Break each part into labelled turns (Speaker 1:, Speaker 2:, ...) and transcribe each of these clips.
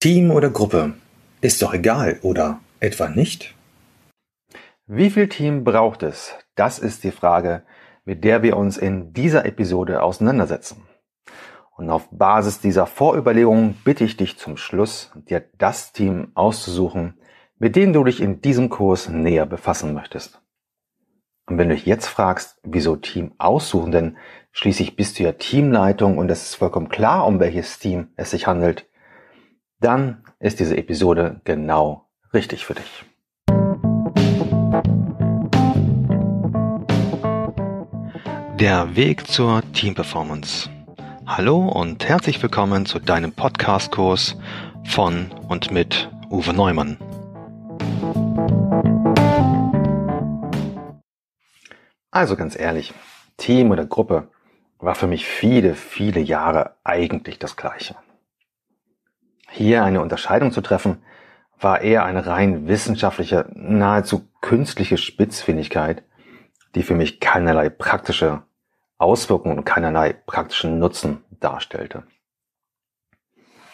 Speaker 1: Team oder Gruppe? Ist doch egal, oder etwa nicht?
Speaker 2: Wie viel Team braucht es? Das ist die Frage, mit der wir uns in dieser Episode auseinandersetzen. Und auf Basis dieser Vorüberlegungen bitte ich dich zum Schluss, dir das Team auszusuchen, mit dem du dich in diesem Kurs näher befassen möchtest. Und wenn du dich jetzt fragst, wieso Team aussuchen, denn schließlich bist du ja Teamleitung und es ist vollkommen klar, um welches Team es sich handelt, dann ist diese Episode genau richtig für dich. Der Weg zur Teamperformance. Hallo und herzlich willkommen zu deinem Podcast-Kurs von und mit Uwe Neumann. Also ganz ehrlich, Team oder Gruppe war für mich viele, viele Jahre eigentlich das Gleiche. Hier eine Unterscheidung zu treffen, war eher eine rein wissenschaftliche, nahezu künstliche Spitzfindigkeit, die für mich keinerlei praktische Auswirkungen und keinerlei praktischen Nutzen darstellte.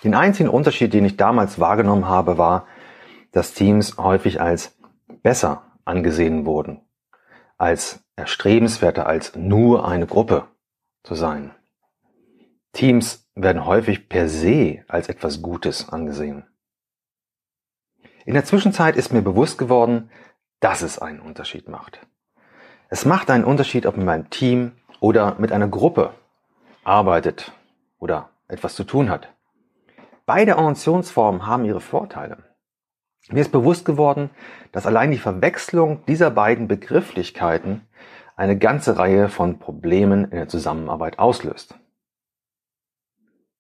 Speaker 2: Den einzigen Unterschied, den ich damals wahrgenommen habe, war, dass Teams häufig als besser angesehen wurden, als erstrebenswerter als nur eine Gruppe zu sein. Teams werden häufig per se als etwas Gutes angesehen. In der Zwischenzeit ist mir bewusst geworden, dass es einen Unterschied macht. Es macht einen Unterschied, ob man mit einem Team oder mit einer Gruppe arbeitet oder etwas zu tun hat. Beide Organisationsformen haben ihre Vorteile. Mir ist bewusst geworden, dass allein die Verwechslung dieser beiden Begrifflichkeiten eine ganze Reihe von Problemen in der Zusammenarbeit auslöst.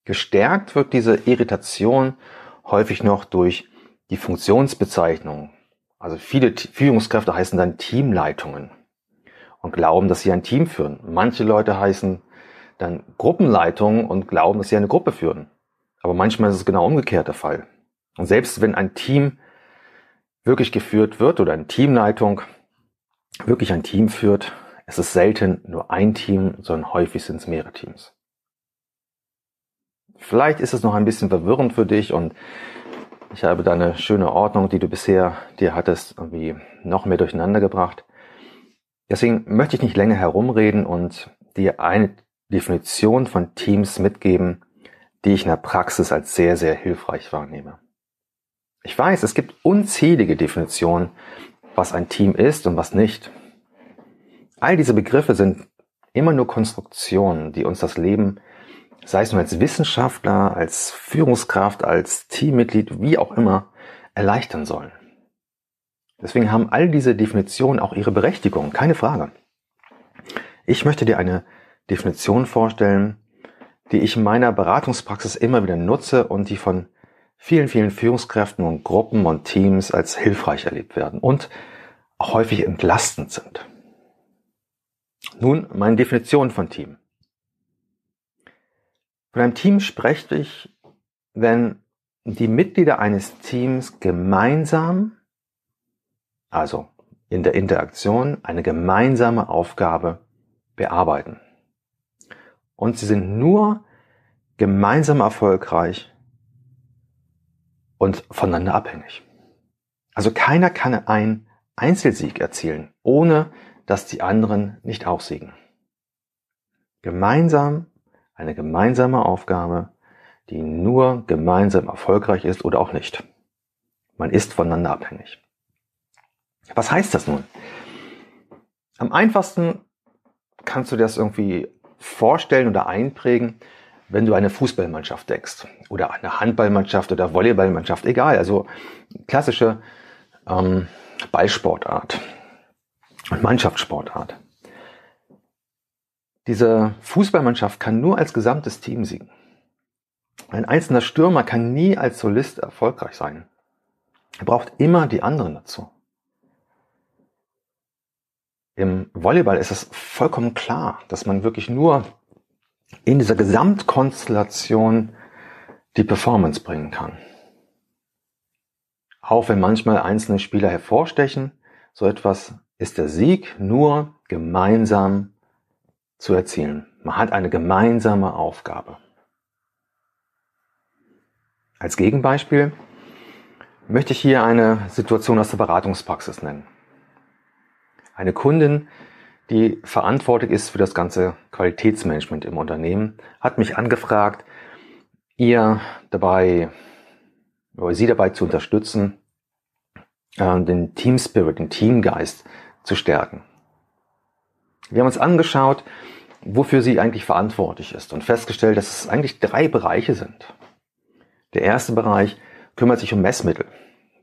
Speaker 2: Gestärkt wird diese Irritation häufig noch durch die Funktionsbezeichnung. Also viele Führungskräfte heißen dann Teamleitungen und glauben, dass sie ein Team führen. Manche Leute heißen dann Gruppenleitungen und glauben, dass sie eine Gruppe führen. Aber manchmal ist es genau umgekehrt der Fall. Und selbst wenn ein Team wirklich geführt wird oder eine Teamleitung wirklich ein Team führt, ist es selten nur ein Team, sondern häufig sind es mehrere Teams. Vielleicht ist es noch ein bisschen verwirrend für dich und ich habe deine schöne Ordnung, die du bisher dir hattest, irgendwie noch mehr durcheinander gebracht. Deswegen möchte ich nicht länger herumreden und dir eine Definition von Teams mitgeben, die ich in der Praxis als sehr, sehr hilfreich wahrnehme. Ich weiß, es gibt unzählige Definitionen, was ein Team ist und was nicht. All diese Begriffe sind immer nur Konstruktionen, die uns das Leben sei es nur als Wissenschaftler, als Führungskraft, als Teammitglied, wie auch immer, erleichtern sollen. Deswegen haben all diese Definitionen auch ihre Berechtigung, keine Frage. Ich möchte dir eine Definition vorstellen, die ich in meiner Beratungspraxis immer wieder nutze und die von vielen, vielen Führungskräften und Gruppen und Teams als hilfreich erlebt werden und auch häufig entlastend sind. Nun meine Definition von Team. Von einem Team spreche ich, wenn die Mitglieder eines Teams gemeinsam, also in der Interaktion, eine gemeinsame Aufgabe bearbeiten. Und sie sind nur gemeinsam erfolgreich und voneinander abhängig. Also keiner kann einen Einzelsieg erzielen, ohne dass die anderen nicht auch siegen. Gemeinsam eine gemeinsame Aufgabe, die nur gemeinsam erfolgreich ist oder auch nicht. Man ist voneinander abhängig. Was heißt das nun? Am einfachsten kannst du das irgendwie vorstellen oder einprägen, wenn du eine Fußballmannschaft denkst oder eine Handballmannschaft oder Volleyballmannschaft, egal, also klassische ähm, Ballsportart und Mannschaftssportart. Diese Fußballmannschaft kann nur als gesamtes Team siegen. Ein einzelner Stürmer kann nie als Solist erfolgreich sein. Er braucht immer die anderen dazu. Im Volleyball ist es vollkommen klar, dass man wirklich nur in dieser Gesamtkonstellation die Performance bringen kann. Auch wenn manchmal einzelne Spieler hervorstechen, so etwas ist der Sieg nur gemeinsam zu erzielen. Man hat eine gemeinsame Aufgabe. Als Gegenbeispiel möchte ich hier eine Situation aus der Beratungspraxis nennen. Eine Kundin, die verantwortlich ist für das ganze Qualitätsmanagement im Unternehmen, hat mich angefragt, ihr dabei, oder sie dabei zu unterstützen, äh, den Team Spirit, den Teamgeist zu stärken. Wir haben uns angeschaut, wofür sie eigentlich verantwortlich ist und festgestellt, dass es eigentlich drei Bereiche sind. Der erste Bereich kümmert sich um Messmittel,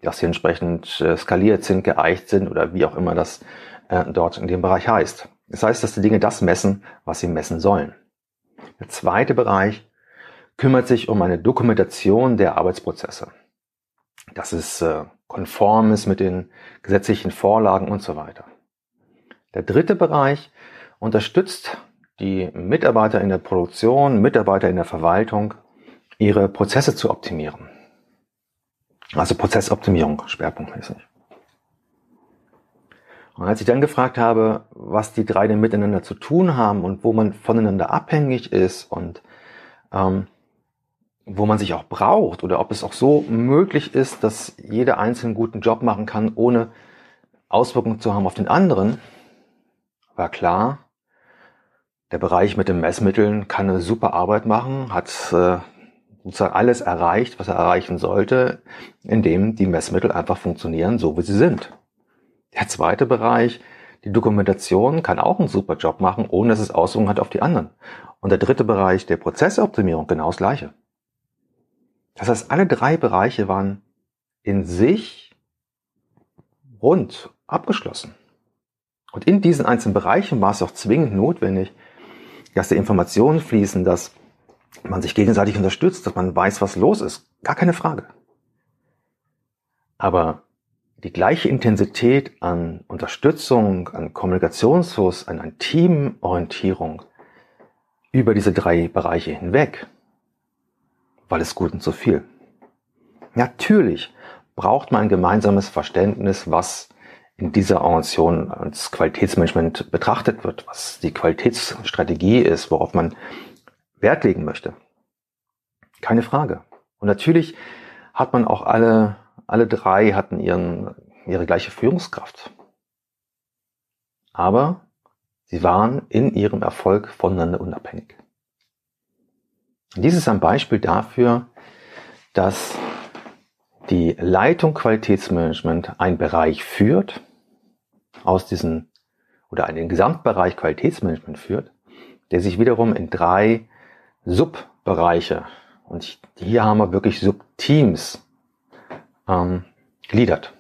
Speaker 2: dass sie entsprechend äh, skaliert sind, geeicht sind oder wie auch immer das äh, dort in dem Bereich heißt. Das heißt, dass die Dinge das messen, was sie messen sollen. Der zweite Bereich kümmert sich um eine Dokumentation der Arbeitsprozesse. Dass es äh, konform ist mit den gesetzlichen Vorlagen und so weiter. Der dritte Bereich unterstützt die Mitarbeiter in der Produktion, Mitarbeiter in der Verwaltung, ihre Prozesse zu optimieren. Also Prozessoptimierung schwerpunktmäßig. Und als ich dann gefragt habe, was die drei denn miteinander zu tun haben und wo man voneinander abhängig ist und ähm, wo man sich auch braucht oder ob es auch so möglich ist, dass jeder einzelne einen guten Job machen kann, ohne Auswirkungen zu haben auf den anderen, war klar, der Bereich mit den Messmitteln kann eine super Arbeit machen, hat äh, sozusagen alles erreicht, was er erreichen sollte, indem die Messmittel einfach funktionieren, so wie sie sind. Der zweite Bereich, die Dokumentation, kann auch einen super Job machen, ohne dass es Auswirkungen hat auf die anderen. Und der dritte Bereich, der Prozessoptimierung, genau das gleiche. Das heißt, alle drei Bereiche waren in sich rund abgeschlossen. Und in diesen einzelnen Bereichen war es auch zwingend notwendig, dass die Informationen fließen, dass man sich gegenseitig unterstützt, dass man weiß, was los ist. Gar keine Frage. Aber die gleiche Intensität an Unterstützung, an Kommunikationsfluss, an, an Teamorientierung über diese drei Bereiche hinweg, weil es gut und zu viel. Natürlich braucht man ein gemeinsames Verständnis, was in dieser Organisation als Qualitätsmanagement betrachtet wird, was die Qualitätsstrategie ist, worauf man Wert legen möchte. Keine Frage. Und natürlich hat man auch alle, alle drei hatten ihren, ihre gleiche Führungskraft. Aber sie waren in ihrem Erfolg voneinander unabhängig. Dies ist ein Beispiel dafür, dass die Leitung Qualitätsmanagement einen Bereich führt, aus diesen oder einen Gesamtbereich Qualitätsmanagement führt, der sich wiederum in drei Subbereiche und hier haben wir wirklich Subteams ähm, gliedert.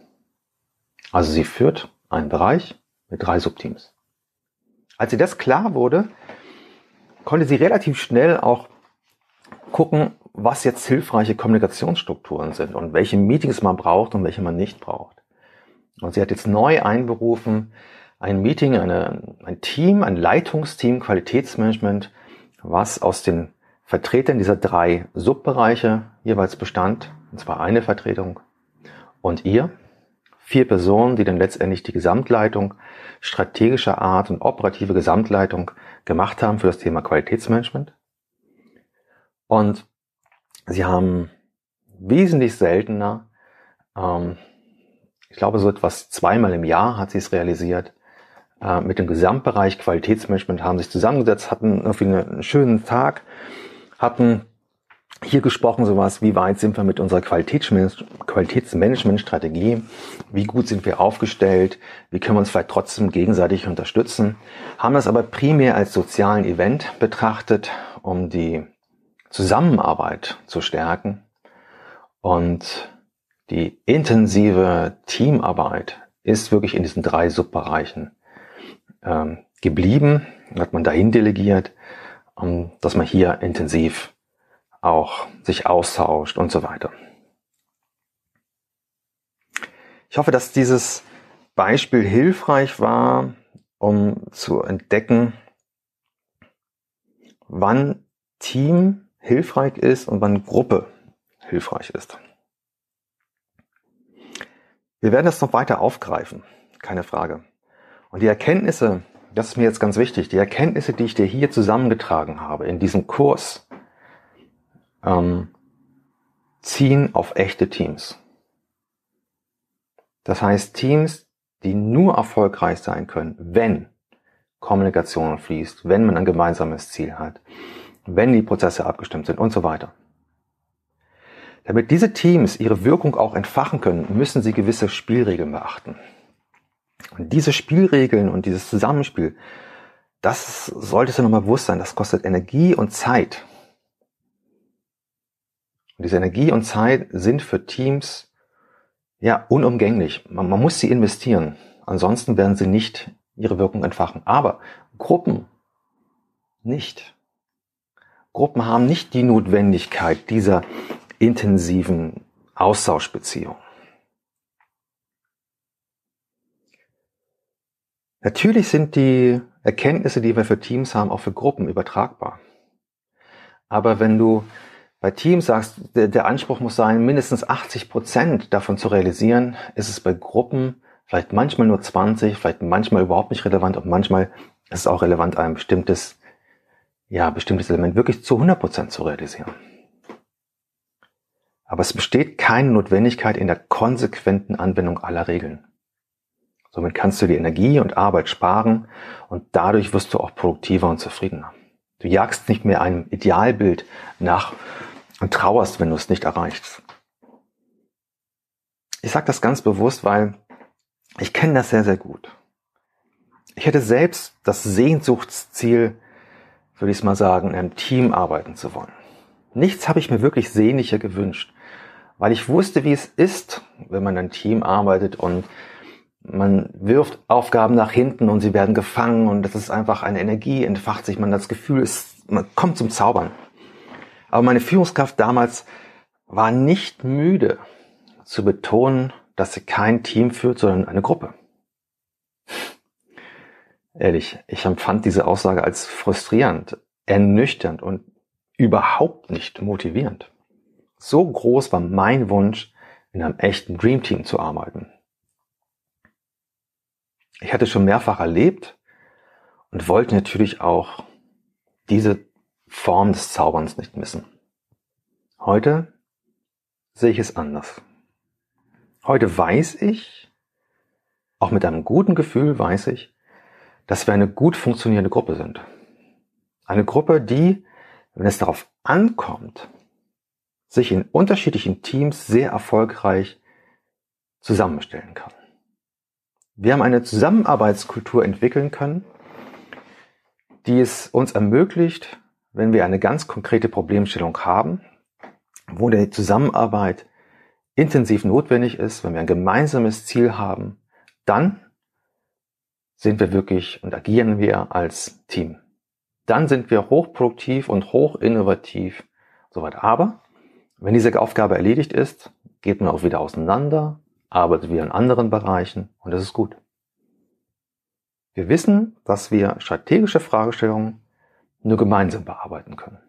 Speaker 2: Also sie führt einen Bereich mit drei Subteams. Als sie das klar wurde, konnte sie relativ schnell auch gucken, was jetzt hilfreiche Kommunikationsstrukturen sind und welche Meetings man braucht und welche man nicht braucht. Und sie hat jetzt neu einberufen, ein Meeting, eine, ein Team, ein Leitungsteam Qualitätsmanagement, was aus den Vertretern dieser drei Subbereiche jeweils bestand, und zwar eine Vertretung und ihr, vier Personen, die dann letztendlich die Gesamtleitung strategischer Art und operative Gesamtleitung gemacht haben für das Thema Qualitätsmanagement. Und sie haben wesentlich seltener, ähm, ich glaube so etwas zweimal im Jahr hat sie es realisiert, äh, mit dem Gesamtbereich Qualitätsmanagement haben sich zusammengesetzt, hatten irgendwie einen schönen Tag, hatten hier gesprochen sowas, wie weit sind wir mit unserer Qualitätsmanagement-Strategie, wie gut sind wir aufgestellt, wie können wir uns vielleicht trotzdem gegenseitig unterstützen, haben das aber primär als sozialen Event betrachtet, um die Zusammenarbeit zu stärken und die intensive Teamarbeit ist wirklich in diesen drei Subbereichen ähm, geblieben, hat man dahin delegiert, ähm, dass man hier intensiv auch sich austauscht und so weiter. Ich hoffe, dass dieses Beispiel hilfreich war, um zu entdecken, wann Team hilfreich ist und wann Gruppe hilfreich ist. Wir werden das noch weiter aufgreifen, keine Frage. Und die Erkenntnisse, das ist mir jetzt ganz wichtig, die Erkenntnisse, die ich dir hier zusammengetragen habe in diesem Kurs, ähm, ziehen auf echte Teams. Das heißt Teams, die nur erfolgreich sein können, wenn Kommunikation fließt, wenn man ein gemeinsames Ziel hat, wenn die Prozesse abgestimmt sind und so weiter. Damit diese Teams ihre Wirkung auch entfachen können, müssen sie gewisse Spielregeln beachten. Und diese Spielregeln und dieses Zusammenspiel, das solltest du nochmal bewusst sein, das kostet Energie und Zeit. Und diese Energie und Zeit sind für Teams ja unumgänglich. Man, man muss sie investieren. Ansonsten werden sie nicht ihre Wirkung entfachen. Aber Gruppen nicht. Gruppen haben nicht die Notwendigkeit dieser intensiven Austauschbeziehung. Natürlich sind die Erkenntnisse, die wir für Teams haben, auch für Gruppen übertragbar. Aber wenn du bei Teams sagst, der, der Anspruch muss sein, mindestens 80 Prozent davon zu realisieren, ist es bei Gruppen vielleicht manchmal nur 20, vielleicht manchmal überhaupt nicht relevant und manchmal ist es auch relevant, ein bestimmtes, ja, bestimmtes Element wirklich zu 100 Prozent zu realisieren. Aber es besteht keine Notwendigkeit in der konsequenten Anwendung aller Regeln. Somit kannst du die Energie und Arbeit sparen und dadurch wirst du auch produktiver und zufriedener. Du jagst nicht mehr einem Idealbild nach und trauerst, wenn du es nicht erreichst. Ich sage das ganz bewusst, weil ich kenne das sehr, sehr gut. Ich hätte selbst das Sehnsuchtsziel, würde ich es mal sagen, in einem Team arbeiten zu wollen. Nichts habe ich mir wirklich sehnlicher gewünscht, weil ich wusste, wie es ist, wenn man in einem Team arbeitet und man wirft Aufgaben nach hinten und sie werden gefangen und das ist einfach eine Energie, entfacht sich, man das Gefühl ist, man kommt zum Zaubern. Aber meine Führungskraft damals war nicht müde zu betonen, dass sie kein Team führt, sondern eine Gruppe. Ehrlich, ich empfand diese Aussage als frustrierend, ernüchternd und überhaupt nicht motivierend. So groß war mein Wunsch, in einem echten Dream Team zu arbeiten. Ich hatte schon mehrfach erlebt und wollte natürlich auch diese Form des Zauberns nicht missen. Heute sehe ich es anders. Heute weiß ich, auch mit einem guten Gefühl weiß ich, dass wir eine gut funktionierende Gruppe sind. Eine Gruppe, die, wenn es darauf ankommt, sich in unterschiedlichen Teams sehr erfolgreich zusammenstellen kann. Wir haben eine Zusammenarbeitskultur entwickeln können, die es uns ermöglicht, wenn wir eine ganz konkrete Problemstellung haben, wo die Zusammenarbeit intensiv notwendig ist, wenn wir ein gemeinsames Ziel haben, dann sind wir wirklich und agieren wir als Team. Dann sind wir hochproduktiv und hochinnovativ so weiter. Aber wenn diese Aufgabe erledigt ist, geht man auch wieder auseinander, arbeitet wir in anderen Bereichen und das ist gut. Wir wissen, dass wir strategische Fragestellungen nur gemeinsam bearbeiten können.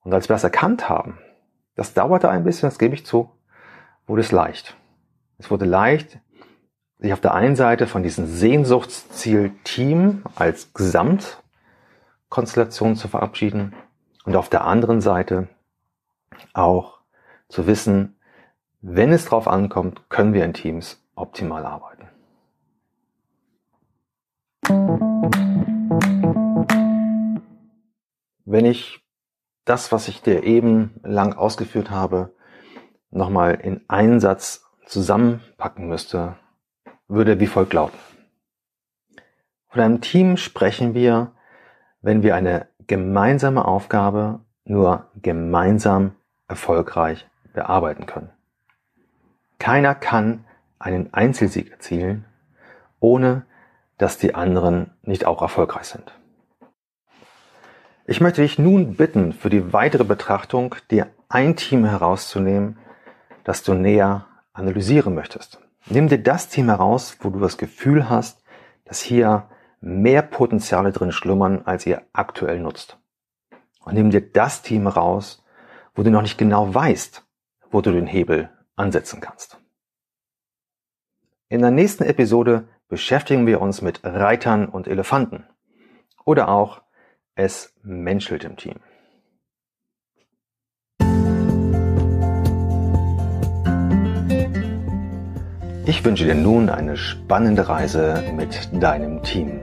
Speaker 2: Und als wir das erkannt haben, das dauerte ein bisschen, das gebe ich zu, wurde es leicht. Es wurde leicht, sich auf der einen Seite von diesem Sehnsuchtsziel Team als Gesamtkonstellation zu verabschieden und auf der anderen Seite auch zu wissen, wenn es drauf ankommt, können wir in Teams optimal arbeiten. Wenn ich das, was ich dir eben lang ausgeführt habe, nochmal in einen Satz zusammenpacken müsste, würde wie folgt lauten. Von einem Team sprechen wir, wenn wir eine gemeinsame Aufgabe nur gemeinsam erfolgreich bearbeiten können. Keiner kann einen Einzelsieg erzielen, ohne dass die anderen nicht auch erfolgreich sind. Ich möchte dich nun bitten, für die weitere Betrachtung dir ein Team herauszunehmen, das du näher analysieren möchtest. Nimm dir das Team heraus, wo du das Gefühl hast, dass hier mehr Potenziale drin schlummern, als ihr aktuell nutzt. Und nimm dir das Team raus, wo du noch nicht genau weißt, wo du den Hebel ansetzen kannst. In der nächsten Episode beschäftigen wir uns mit Reitern und Elefanten oder auch es menschelt im Team. Ich wünsche dir nun eine spannende Reise mit deinem Team.